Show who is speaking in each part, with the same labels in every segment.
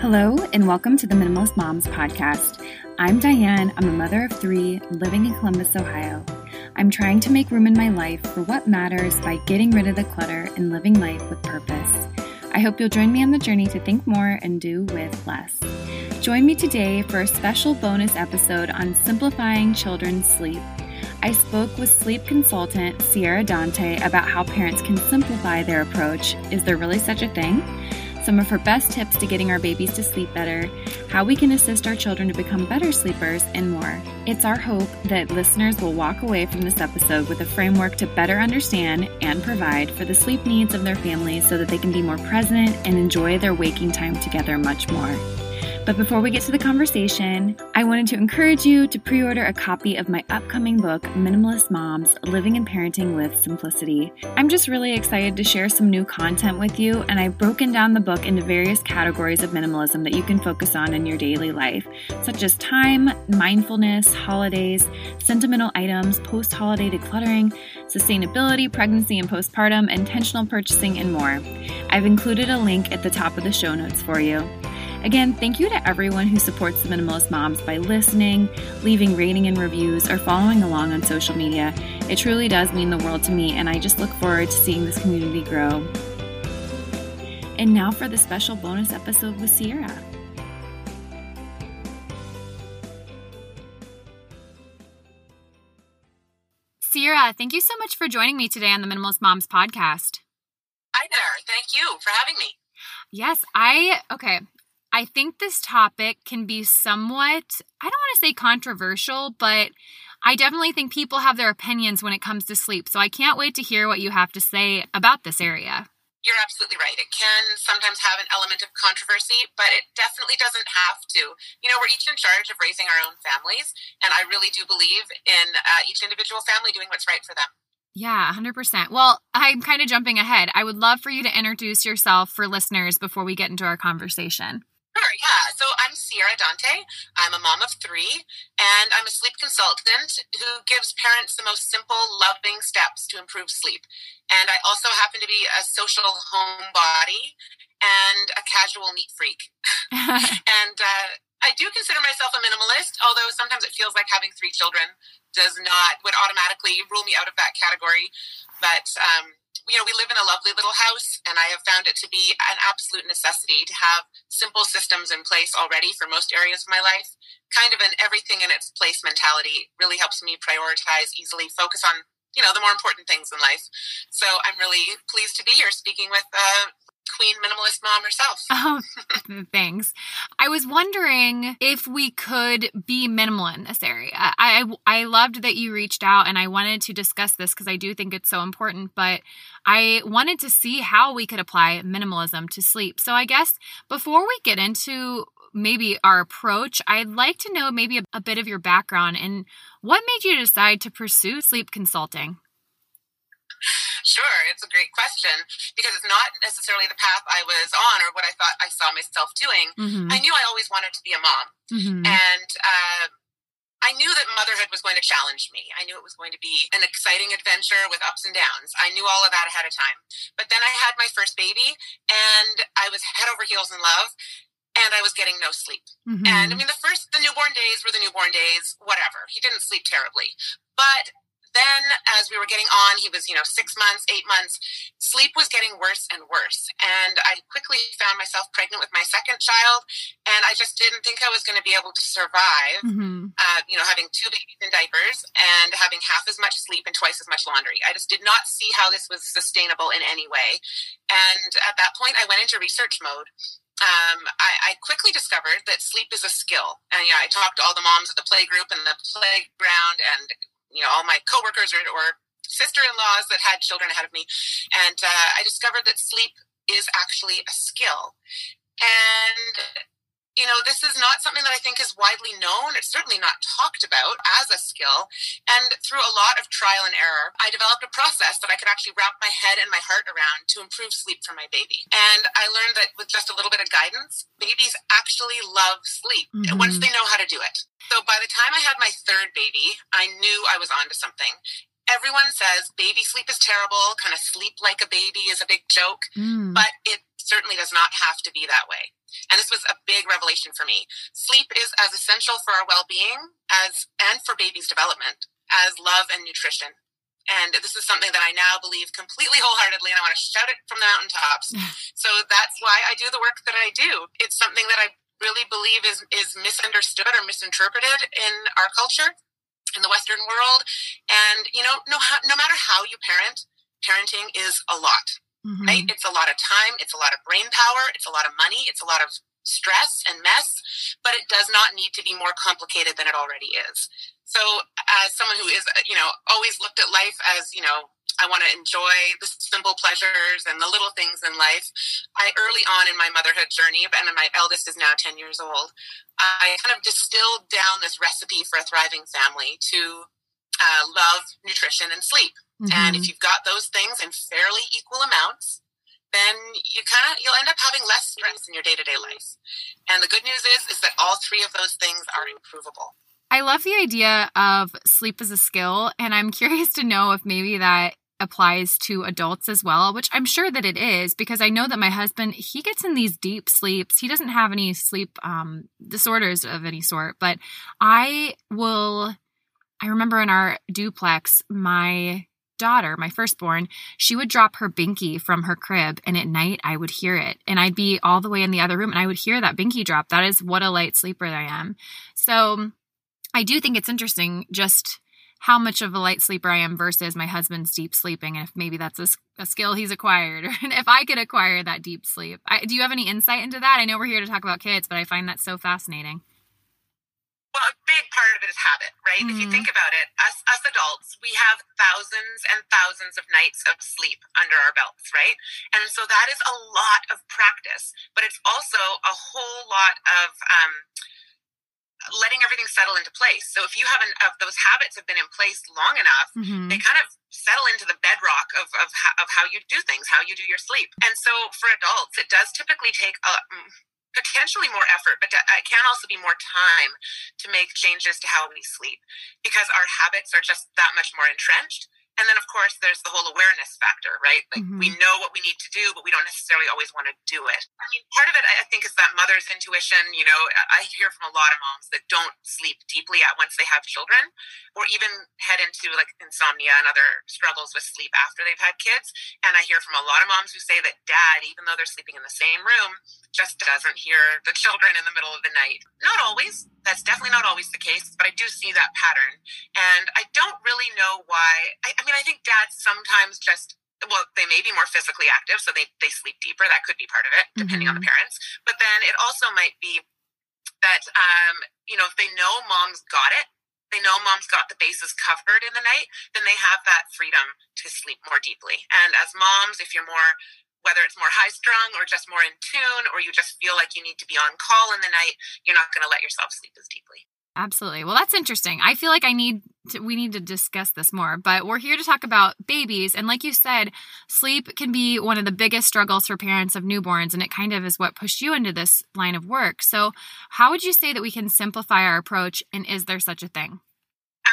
Speaker 1: Hello, and welcome to the Minimalist Moms podcast. I'm Diane. I'm a mother of three living in Columbus, Ohio. I'm trying to make room in my life for what matters by getting rid of the clutter and living life with purpose. I hope you'll join me on the journey to think more and do with less. Join me today for a special bonus episode on simplifying children's sleep. I spoke with sleep consultant Sierra Dante about how parents can simplify their approach. Is there really such a thing? Some of her best tips to getting our babies to sleep better, how we can assist our children to become better sleepers, and more. It's our hope that listeners will walk away from this episode with a framework to better understand and provide for the sleep needs of their families so that they can be more present and enjoy their waking time together much more. But before we get to the conversation, I wanted to encourage you to pre order a copy of my upcoming book, Minimalist Moms Living and Parenting with Simplicity. I'm just really excited to share some new content with you, and I've broken down the book into various categories of minimalism that you can focus on in your daily life, such as time, mindfulness, holidays, sentimental items, post holiday decluttering, sustainability, pregnancy and postpartum, intentional purchasing, and more. I've included a link at the top of the show notes for you. Again, thank you to everyone who supports the Minimalist Moms by listening, leaving rating and reviews, or following along on social media. It truly does mean the world to me, and I just look forward to seeing this community grow. And now for the special bonus episode with Sierra. Sierra, thank you so much for joining me today on the Minimalist Moms podcast.
Speaker 2: Hi there. Thank you for having me.
Speaker 1: Yes, I okay. I think this topic can be somewhat, I don't want to say controversial, but I definitely think people have their opinions when it comes to sleep. So I can't wait to hear what you have to say about this area.
Speaker 2: You're absolutely right. It can sometimes have an element of controversy, but it definitely doesn't have to. You know, we're each in charge of raising our own families, and I really do believe in uh, each individual family doing what's right for them.
Speaker 1: Yeah, 100%. Well, I'm kind of jumping ahead. I would love for you to introduce yourself for listeners before we get into our conversation.
Speaker 2: Sure, yeah. So I'm Sierra Dante. I'm a mom of three, and I'm a sleep consultant who gives parents the most simple, loving steps to improve sleep. And I also happen to be a social homebody and a casual neat freak. and uh, I do consider myself a minimalist, although sometimes it feels like having three children does not, would automatically rule me out of that category. But, um, you know, we live in a lovely little house, and I have found it to be an absolute necessity to have simple systems in place already for most areas of my life. Kind of an everything in its place mentality really helps me prioritize easily, focus on you know the more important things in life. So I'm really pleased to be here speaking with uh, queen minimalist mom herself.
Speaker 1: Oh, thanks. I was wondering if we could be minimal in this area. I, I, I loved that you reached out and I wanted to discuss this because I do think it's so important, but I wanted to see how we could apply minimalism to sleep. So I guess before we get into maybe our approach, I'd like to know maybe a, a bit of your background and what made you decide to pursue sleep consulting.
Speaker 2: Sure, it's a great question because it's not necessarily the path I was on or what I thought I saw myself doing. Mm-hmm. I knew I always wanted to be a mom. Mm-hmm. And uh, I knew that motherhood was going to challenge me. I knew it was going to be an exciting adventure with ups and downs. I knew all of that ahead of time. But then I had my first baby and I was head over heels in love and I was getting no sleep. Mm-hmm. And I mean, the first, the newborn days were the newborn days, whatever. He didn't sleep terribly. But then as we were getting on, he was, you know, six months, eight months, sleep was getting worse and worse. And I quickly found myself pregnant with my second child. And I just didn't think I was going to be able to survive, mm-hmm. uh, you know, having two babies in diapers and having half as much sleep and twice as much laundry. I just did not see how this was sustainable in any way. And at that point, I went into research mode. Um, I, I, quickly discovered that sleep is a skill. And yeah, I talked to all the moms at the play group and the playground and you know all my coworkers or, or sister-in-laws that had children ahead of me. And uh, i discovered that sleep is actually a skill. And you know, this is not something that I think is widely known. It's certainly not talked about as a skill. And through a lot of trial and error, I developed a process that I could actually wrap my head and my heart around to improve sleep for my baby. And I learned that with just a little bit of guidance, babies actually love sleep mm-hmm. once they know how to do it. So by the time I had my third baby, I knew I was onto something everyone says baby sleep is terrible, kind of sleep like a baby is a big joke, mm. but it certainly does not have to be that way. And this was a big revelation for me. Sleep is as essential for our well-being as and for baby's development as love and nutrition. And this is something that I now believe completely wholeheartedly, and I want to shout it from the mountaintops. so that's why I do the work that I do. It's something that I really believe is, is misunderstood or misinterpreted in our culture, in the Western world. And, you know, no, no matter how you parent, parenting is a lot, mm-hmm. right? It's a lot of time, it's a lot of brain power, it's a lot of money, it's a lot of stress and mess, but it does not need to be more complicated than it already is. So, as someone who is, you know, always looked at life as, you know, I want to enjoy the simple pleasures and the little things in life. I early on in my motherhood journey, and my eldest is now 10 years old, I kind of distilled down this recipe for a thriving family to uh, love, nutrition, and sleep. Mm-hmm. And if you've got those things in fairly equal amounts, then you kind of you'll end up having less stress in your day-to-day life. And the good news is is that all three of those things are improvable.
Speaker 3: I love the idea of sleep as a skill, and I'm curious to know if maybe that applies to adults as well, which I'm sure that it is because I know that my husband, he gets in these deep sleeps. He doesn't have any sleep um, disorders of any sort, but I will I remember in our duplex, my daughter, my firstborn, she would drop her binky from her crib and at night I would hear it. And I'd be all the way in the other room and I would hear that binky drop. That is what a light sleeper I am. So I do think it's interesting just how much of a light sleeper I am versus my husband's deep sleeping, and if maybe that's a, a skill he's acquired, or if I could acquire that deep sleep. I, do you have any insight into that? I know we're here to talk about kids, but I find that so fascinating.
Speaker 2: Well, a big part of it is habit, right? Mm-hmm. If you mm-hmm. think about it, us us adults, we have thousands and thousands of nights of sleep under our belts, right? And so that is a lot of practice, but it's also a whole lot of um, letting everything settle into place. So if you have an, of those habits have been in place long enough, mm-hmm. they kind of settle into the bedrock of, of, of how you do things, how you do your sleep. And so for adults, it does typically take a, mm, potentially more effort, but it can also be more time to make changes to how we sleep because our habits are just that much more entrenched and then, of course, there's the whole awareness factor, right? Like mm-hmm. we know what we need to do, but we don't necessarily always want to do it. I mean, part of it, I think, is that mother's intuition. You know, I hear from a lot of moms that don't sleep deeply at once they have children, or even head into like insomnia and other struggles with sleep after they've had kids. And I hear from a lot of moms who say that dad, even though they're sleeping in the same room, just doesn't hear the children in the middle of the night. Not always. That's definitely not always the case, but I do see that pattern. And I don't really know why. I, I mean, I think dads sometimes just well, they may be more physically active, so they, they sleep deeper. That could be part of it, depending mm-hmm. on the mm-hmm. parents. But then it also might be that, um, you know, if they know mom's got it, they know mom's got the bases covered in the night, then they have that freedom to sleep more deeply. And as moms, if you're more whether it's more high strung or just more in tune, or you just feel like you need to be on call in the night, you're not going to let yourself sleep as deeply.
Speaker 3: Absolutely. Well, that's interesting. I feel like I need to, we need to discuss this more, but we're here to talk about babies. And like you said, sleep can be one of the biggest struggles for parents of newborns. And it kind of is what pushed you into this line of work. So, how would you say that we can simplify our approach? And is there such a thing?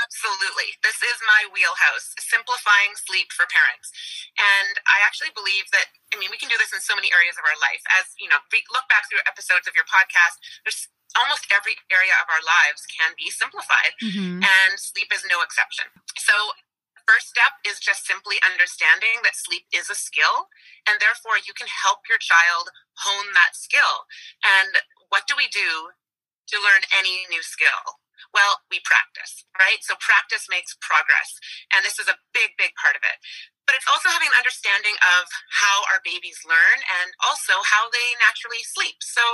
Speaker 2: Absolutely. This is my wheelhouse, simplifying sleep for parents. And I actually believe that, I mean, we can do this in so many areas of our life. As, you know, look back through episodes of your podcast, there's almost every area of our lives can be simplified, mm-hmm. and sleep is no exception. So, first step is just simply understanding that sleep is a skill, and therefore you can help your child hone that skill. And what do we do to learn any new skill? Well, we practice, right? So practice makes progress. And this is a big, big part of it. But it's also having an understanding of how our babies learn and also how they naturally sleep. So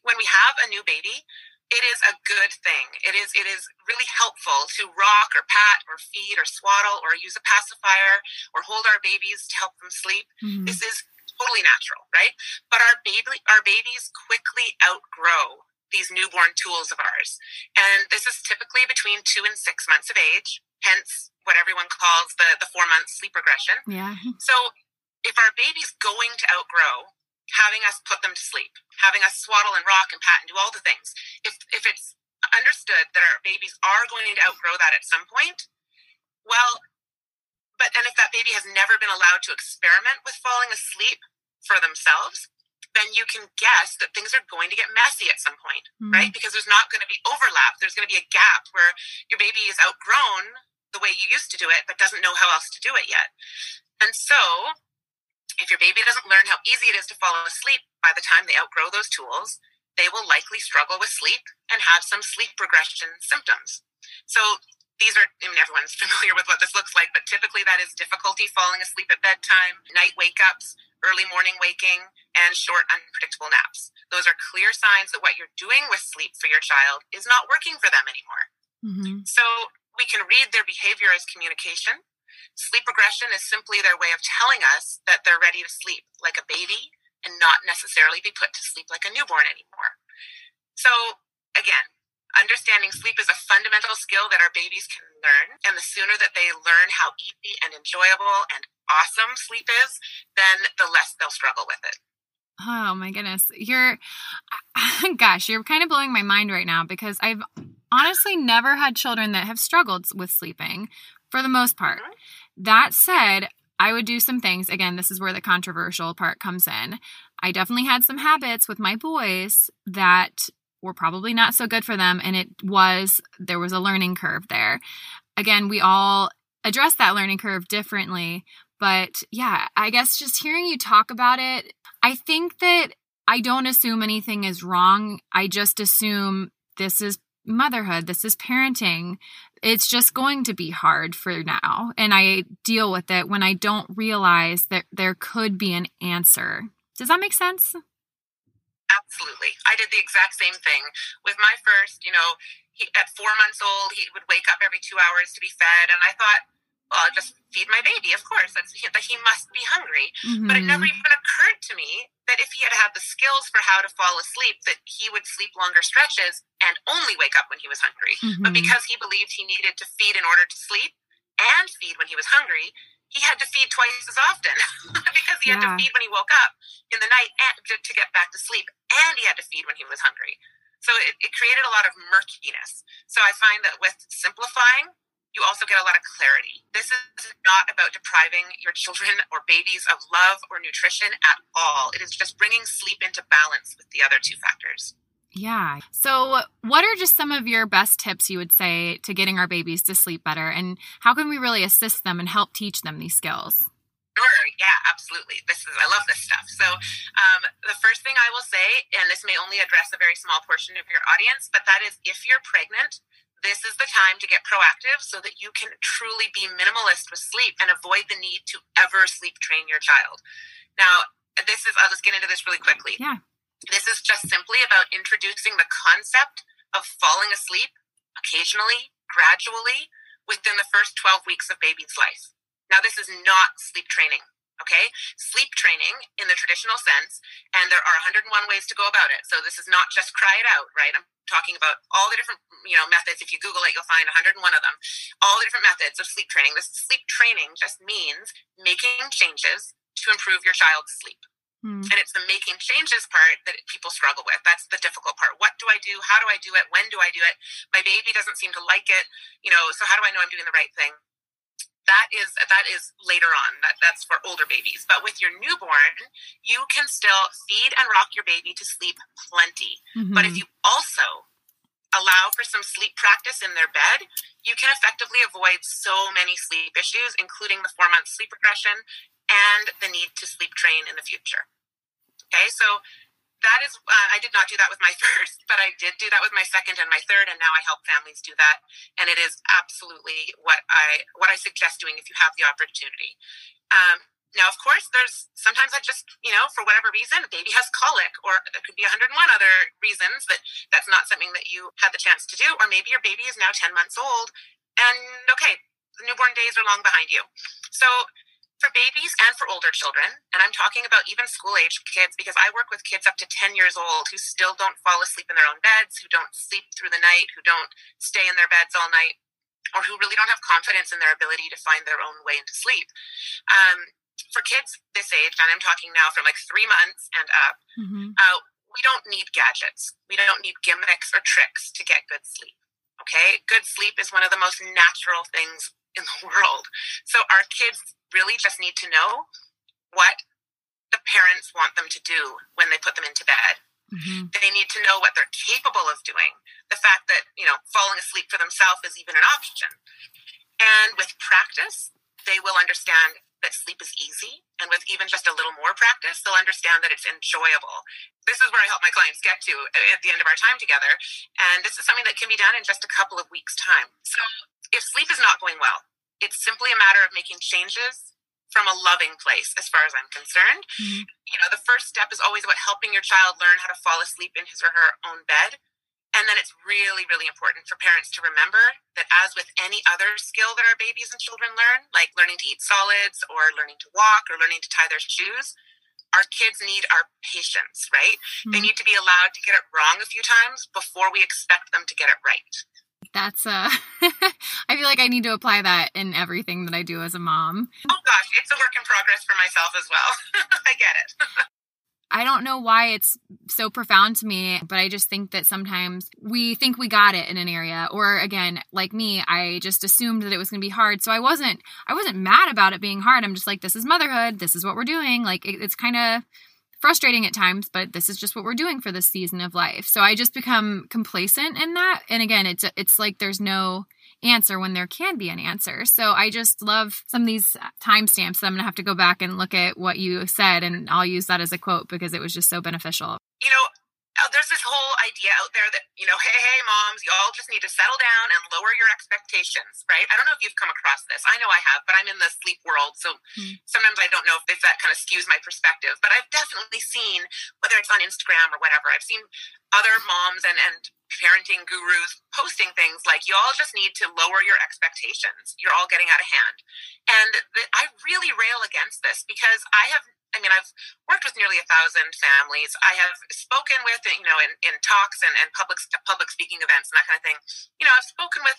Speaker 2: when we have a new baby, it is a good thing. It is it is really helpful to rock or pat or feed or swaddle or use a pacifier or hold our babies to help them sleep. Mm-hmm. This is totally natural, right? But our baby our babies quickly outgrow these newborn tools of ours. And this is typically between two and six months of age, hence what everyone calls the, the four month sleep regression.
Speaker 3: Yeah.
Speaker 2: So if our baby's going to outgrow having us put them to sleep, having us swaddle and rock and pat and do all the things. If if it's understood that our babies are going to outgrow that at some point, well, but and if that baby has never been allowed to experiment with falling asleep for themselves, then you can guess that things are going to get messy at some point, mm-hmm. right? Because there's not going to be overlap. There's going to be a gap where your baby is outgrown the way you used to do it, but doesn't know how else to do it yet. And so, if your baby doesn't learn how easy it is to fall asleep by the time they outgrow those tools, they will likely struggle with sleep and have some sleep regression symptoms. So, these are, I mean, everyone's familiar with what this looks like, but typically that is difficulty falling asleep at bedtime, night wake ups, early morning waking, and short, unpredictable naps. Those are clear signs that what you're doing with sleep for your child is not working for them anymore. Mm-hmm. So we can read their behavior as communication. Sleep regression is simply their way of telling us that they're ready to sleep like a baby and not necessarily be put to sleep like a newborn anymore. So, again, understanding sleep is a fundamental skill that our babies can learn. And the sooner that they learn how easy and enjoyable and awesome sleep is, then the less they'll struggle with it.
Speaker 3: Oh my goodness. You're, gosh, you're kind of blowing my mind right now because I've honestly never had children that have struggled with sleeping for the most part. Mm-hmm. That said, I would do some things. Again, this is where the controversial part comes in. I definitely had some habits with my boys that were probably not so good for them. And it was, there was a learning curve there. Again, we all address that learning curve differently. But yeah, I guess just hearing you talk about it, I think that I don't assume anything is wrong. I just assume this is motherhood, this is parenting. It's just going to be hard for now. And I deal with it when I don't realize that there could be an answer. Does that make sense?
Speaker 2: Absolutely. I did the exact same thing with my first, you know, he, at four months old, he would wake up every two hours to be fed. And I thought, well, I'll just feed my baby. Of course, that's that he must be hungry. Mm-hmm. But it never mm-hmm. even occurred to me that if he had had the skills for how to fall asleep, that he would sleep longer stretches and only wake up when he was hungry. Mm-hmm. But because he believed he needed to feed in order to sleep and feed when he was hungry, he had to feed twice as often because he had to feed when he woke up in the night and to, to, get back to sleep, and he had to feed when he was hungry. So it, it created a lot of murkiness. So I find that with simplifying, you also get a lot of clarity. This is not about depriving your children or babies of love or nutrition at all. It is just bringing sleep into balance with the other two factors.
Speaker 3: Yeah. So, what are just some of your best tips you would say to getting our babies to sleep better? And how can we really assist them and help teach them these skills?
Speaker 2: Sure. Yeah, absolutely. This is I love this stuff. So, um, the first thing I will say, and this may only address a very small portion of your audience, but that is if you're pregnant, this is the time to get proactive so that you can truly be minimalist with sleep and avoid the need to ever sleep train your child. Now, this is, I'll just get into this really quickly.
Speaker 3: Yeah.
Speaker 2: This is just simply about introducing the concept of falling asleep occasionally, gradually, within the first 12 weeks of baby's life. Now, this is not sleep training. Okay, sleep training in the traditional sense, and there are 101 ways to go about it. So this is not just cry it out, right? I'm talking about all the different, you know, methods. If you Google it, you'll find 101 of them. All the different methods of sleep training. This sleep training just means making changes to improve your child's sleep. Hmm. And it's the making changes part that people struggle with. That's the difficult part. What do I do? How do I do it? When do I do it? My baby doesn't seem to like it. You know, so how do I know I'm doing the right thing? that is that is later on that that's for older babies but with your newborn you can still feed and rock your baby to sleep plenty mm-hmm. but if you also allow for some sleep practice in their bed you can effectively avoid so many sleep issues including the four month sleep regression and the need to sleep train in the future. Okay so that is uh, i did not do that with my first but i did do that with my second and my third and now i help families do that. And it is absolutely what i what i suggest doing if you have the opportunity. Um, now of course there's sometimes i just you know for whatever reason baby has colic or there could be 101 other reasons that that's not something that you had the chance to do or maybe your baby is now 10 months old and okay the newborn days are long behind you. So for babies and for older children, and I'm talking about even school age kids because I work with kids up to 10 years old who still don't fall asleep in their own beds, who don't sleep through the night, who don't stay in their beds all night, or who really don't have confidence in their ability to find their own way into sleep. Um, for kids this age, and I'm talking now from like three months and up, mm-hmm. uh, we don't need gadgets. We don't need gimmicks or tricks to get good sleep. Okay? Good sleep is one of the most natural things in the world. So our kids really just need to know what the parents want them to do when they put them into bed. Mm-hmm. They need to know what they're capable of doing. The fact that, you know, falling asleep for themselves is even an option. And with practice, they will understand that sleep is easy. And with even just a little more practice, they'll understand that it's enjoyable. This is where I help my clients get to at the end of our time together. And this is something that can be done in just a couple of weeks' time. So if sleep is not going well, it's simply a matter of making changes from a loving place as far as I'm concerned. Mm-hmm. You know, the first step is always about helping your child learn how to fall asleep in his or her own bed. And then it's really, really important for parents to remember that, as with any other skill that our babies and children learn, like learning to eat solids or learning to walk or learning to tie their shoes, our kids need our patience, right? Mm-hmm. They need to be allowed to get it wrong a few times before we expect them to get it right
Speaker 3: that's uh I feel like I need to apply that in everything that I do as a mom.
Speaker 2: Oh gosh, it's a work in progress for myself as well. I get it.
Speaker 3: I don't know why it's so profound to me, but I just think that sometimes we think we got it in an area or again, like me, I just assumed that it was going to be hard. So I wasn't I wasn't mad about it being hard. I'm just like this is motherhood. This is what we're doing. Like it, it's kind of frustrating at times, but this is just what we're doing for this season of life. So I just become complacent in that. And again, it's it's like there's no answer when there can be an answer. So I just love some of these timestamps. I'm going to have to go back and look at what you said and I'll use that as a quote because it was just so beneficial.
Speaker 2: You know, there's this whole idea out there that you know hey hey moms you all just need to settle down and lower your expectations right? I don't know if you've come across this. I know i have but i'm in the sleep world so mm. sometimes i don't know if, if that kind of skews my perspective but i've definitely seen whether it's on instagram or whatever i've seen other moms and and parenting gurus posting things like you all just need to lower your expectations. You're all getting out of hand. And i really rail against this because i have I mean, I've worked with nearly a thousand families. I have spoken with, you know, in, in talks and, and public public speaking events and that kind of thing. You know, I've spoken with,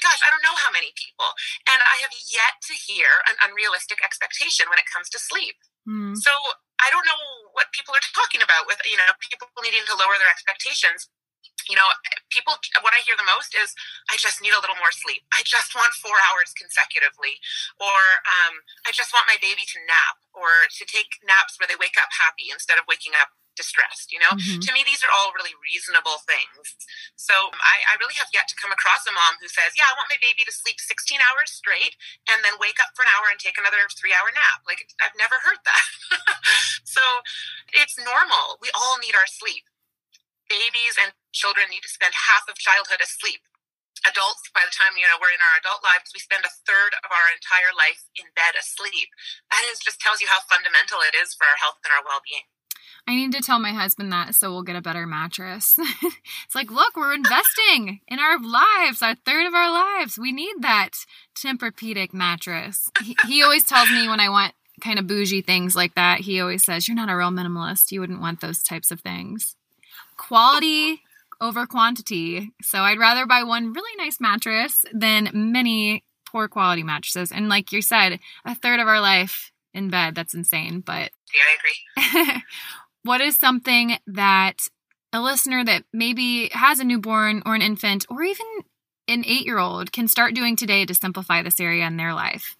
Speaker 2: gosh, I don't know how many people, and I have yet to hear an unrealistic expectation when it comes to sleep. Mm. So I don't know what people are talking about with, you know, people needing to lower their expectations you know, people, what I hear the most is, I just need a little more sleep. I just want four hours consecutively. Or um, I just want my baby to nap or to take naps where they wake up happy instead of waking up distressed. You know, mm-hmm. to me, these are all really reasonable things. So I, I, really have yet to come across a mom who says, Yeah, I want my baby to sleep 16 hours straight and then wake up for an hour and take another three hour nap. Like, I've never heard that. so it's normal. We all need our sleep babies and children need to spend half of childhood asleep. Adults, by the time you know we're in our adult lives, we spend a third of our entire life in bed asleep. That is just tells you how fundamental it is for our health and our well-being.
Speaker 3: I need to tell my husband that so we'll get a better mattress. it's like, look, we're investing in our lives, our third of our lives. We need that Tempur-Pedic mattress. He, he always tells me when I want kind of bougie things like that, he always says, You're not a real minimalist. You wouldn't want those types of things quality over quantity. So I'd rather buy one really nice mattress than many poor quality mattresses. And like you said, a third of our life in bed. That's insane. But
Speaker 2: yeah, I agree.
Speaker 3: what is something that a listener that maybe has a newborn or an infant or even an eight year old can start doing today to simplify this area in their life?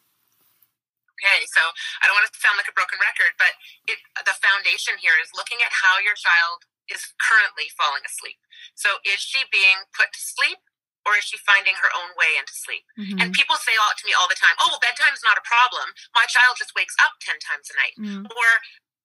Speaker 2: Okay, so I don't want to sound like a broken record, but it, the foundation here is looking at how your child is currently falling asleep. So is she being put to sleep or is she finding her own way into sleep? Mm-hmm. And people say all to me all the time, oh, well, bedtime's not a problem. My child just wakes up 10 times a night. Mm-hmm. Or,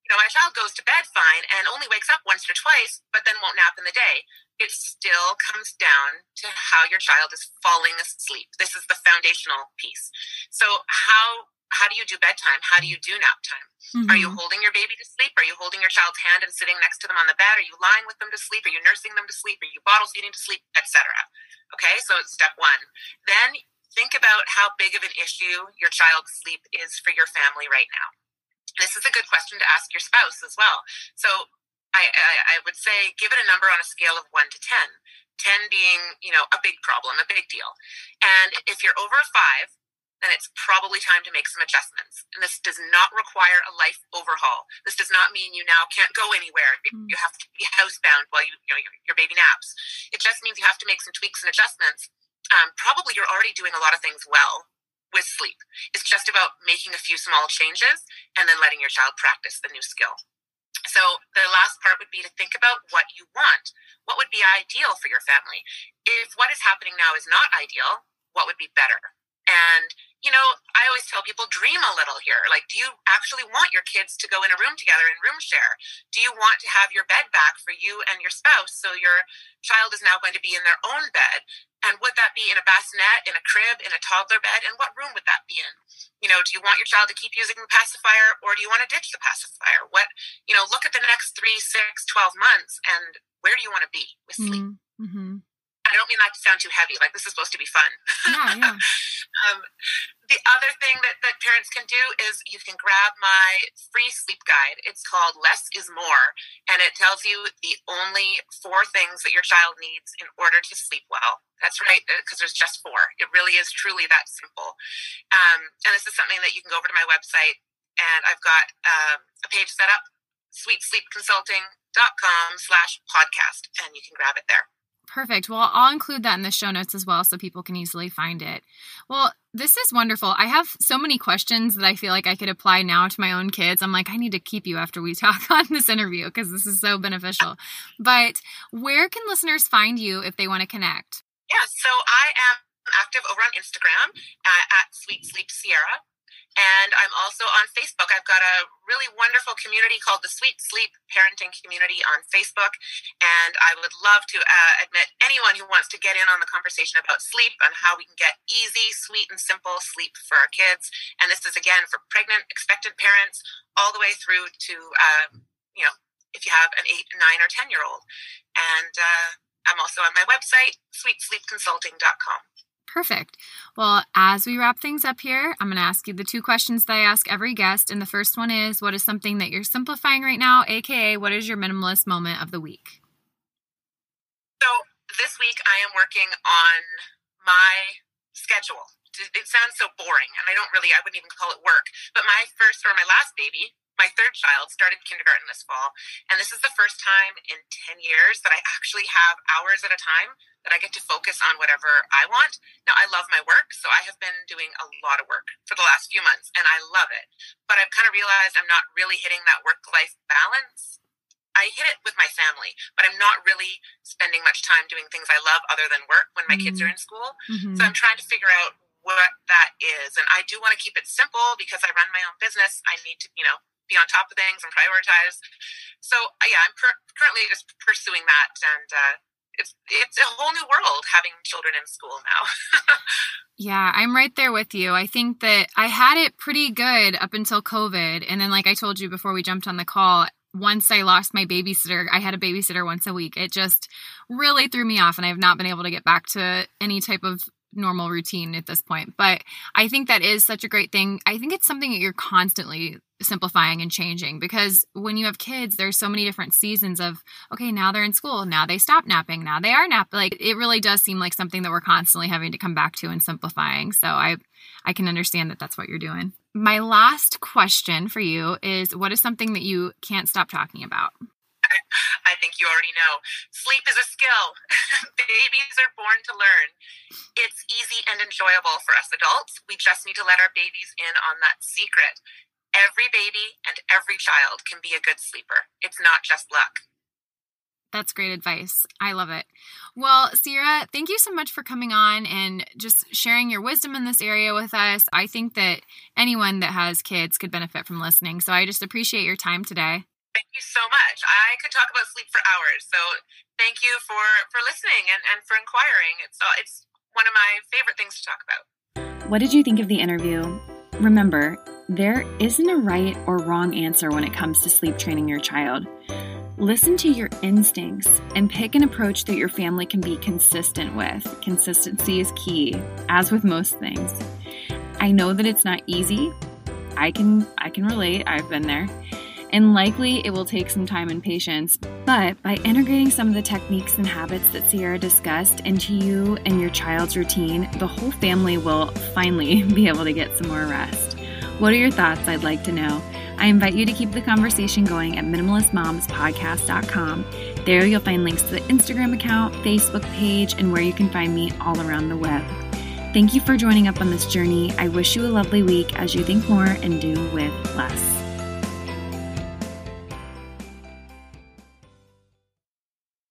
Speaker 2: you know, my child goes to bed fine and only wakes up once or twice, but then won't nap in the day. It still comes down to how your child is falling asleep. This is the foundational piece. So, how how do you do bedtime? How do you do nap time? Mm-hmm. Are you mm-hmm. holding your baby to sleep? Are you holding your child's hand and sitting next to them on the bed? Are you lying with them to sleep? Are you nursing them to sleep? Are you bottle feeding to sleep, etc.? Okay, so it's step one. Then think about how big of an issue your child's sleep is for your family right now. This is a good question to ask your spouse as well. So I, I, I would say give it a number on a scale of one to 10. 10 being, you know, a big problem, a big deal. And if you're over five, then it's probably time to make some adjustments. And this does not require a life overhaul. This does not mean you now can't go anywhere. Mm. You have to be housebound while you, you know, your, your, baby naps. It just means you have to make some tweaks and adjustments. Um, probably you're already doing a lot of things well with sleep. It's just about making a few small changes and then letting your child practice the new skill. So the last part would be to think about what you want. What would be ideal for your family? If what is happening now is not ideal, what would be better? And, you know, I always tell people dream a little here. Like, do you actually want your kids to go in a room together and room share? Do you want to have your bed back for you and your spouse so your child is now going to be in their own bed? And would that be in a bassinet, in a crib, in a toddler bed? And what room would that be in? You know, do you want your child to keep using the pacifier or do you want to ditch the pacifier? What, you know, look at the next three, six, 12 months and where do you want to be with sleep? Mm-hmm. I don't mean that to sound too heavy. Like this is supposed to be fun. Yeah, yeah. um, the other thing that, that parents can do is you can grab my free sleep guide. It's called Less is More, and it tells you the only four things that your child needs in order to sleep well. That's right, because uh, there's just four. It really is truly that simple. Um, and this is something that you can go over to my website, and I've got um, a page set up, sweetsleepconsulting.com slash podcast, and you can grab it there.
Speaker 3: Perfect. Well, I'll include that in the show notes as well so people can easily find it. Well, this is wonderful. I have so many questions that I feel like I could apply now to my own kids. I'm like, I need to keep you after we talk on this interview because this is so beneficial. But where can listeners find you if they want to connect?
Speaker 2: Yeah, so I am active over on Instagram uh, at Sweet Sleep Sierra. And I'm also on Facebook. I've got a really wonderful community called the Sweet Sleep Parenting Community on Facebook. And I would love to uh, admit anyone who wants to get in on the conversation about sleep and how we can get easy, sweet, and simple sleep for our kids. And this is again for pregnant, expectant parents, all the way through to, uh, you know, if you have an eight, nine, or 10 year old. And uh, I'm also on my website, sweetsleepconsulting.com.
Speaker 3: Perfect. Well, as we wrap things up here, I'm going to ask you the two questions that I ask every guest. And the first one is What is something that you're simplifying right now? AKA, what is your minimalist moment of the week?
Speaker 2: So, this week I am working on my schedule. It sounds so boring, and I don't really, I wouldn't even call it work. But my first or my last baby, my third child started kindergarten this fall and this is the first time in 10 years that i actually have hours at a time that i get to focus on whatever i want now i love my work so i have been doing a lot of work for the last few months and i love it but i've kind of realized i'm not really hitting that work life balance I hit it with my family, but I'm not really spending much time doing things I love other than work when my mm-hmm. kids are in school. Mm-hmm. So I'm trying to figure out what that is. And I do want to keep it simple because I run my own business. I need to, you know, be on top of things and prioritize. So uh, yeah, I'm per- currently just pursuing that, and uh, it's it's a whole new world having children in school now.
Speaker 3: yeah, I'm right there with you. I think that I had it pretty good up until COVID, and then like I told you before we jumped on the call. Once I lost my babysitter, I had a babysitter once a week. It just really threw me off, and I've not been able to get back to any type of normal routine at this point. But I think that is such a great thing. I think it's something that you're constantly simplifying and changing because when you have kids there's so many different seasons of okay now they're in school now they stop napping now they are nap like it really does seem like something that we're constantly having to come back to and simplifying so i i can understand that that's what you're doing my last question for you is what is something that you can't stop talking about
Speaker 2: I think you already know. Sleep is a skill. babies are born to learn. It's easy and enjoyable for us adults. We just need to let our babies in on that secret every baby and every child can be a good sleeper. It's not just luck.
Speaker 3: That's great advice. I love it. Well, Sierra, thank you so much for coming on and just sharing your wisdom in this area with us. I think that anyone that has kids could benefit from listening. So I just appreciate your time today.
Speaker 2: Thank you so much. I could talk about sleep for hours. So thank you for for listening and, and for inquiring. It's uh, it's one of my favorite things to talk about.
Speaker 3: What did you think of the interview? Remember, there isn't a right or wrong answer when it comes to sleep training your child. Listen to your instincts and pick an approach that your family can be consistent with. Consistency is key, as with most things. I know that it's not easy. I can I can relate. I've been there. And likely it will take some time and patience, but by integrating some of the techniques and habits that Sierra discussed into you and your child's routine, the whole family will finally be able to get some more rest. What are your thoughts? I'd like to know. I invite you to keep the conversation going at minimalistmomspodcast.com. There you'll find links to the Instagram account, Facebook page, and where you can find me all around the web.
Speaker 1: Thank you for joining up on this journey. I wish you a lovely week as you think more and do with.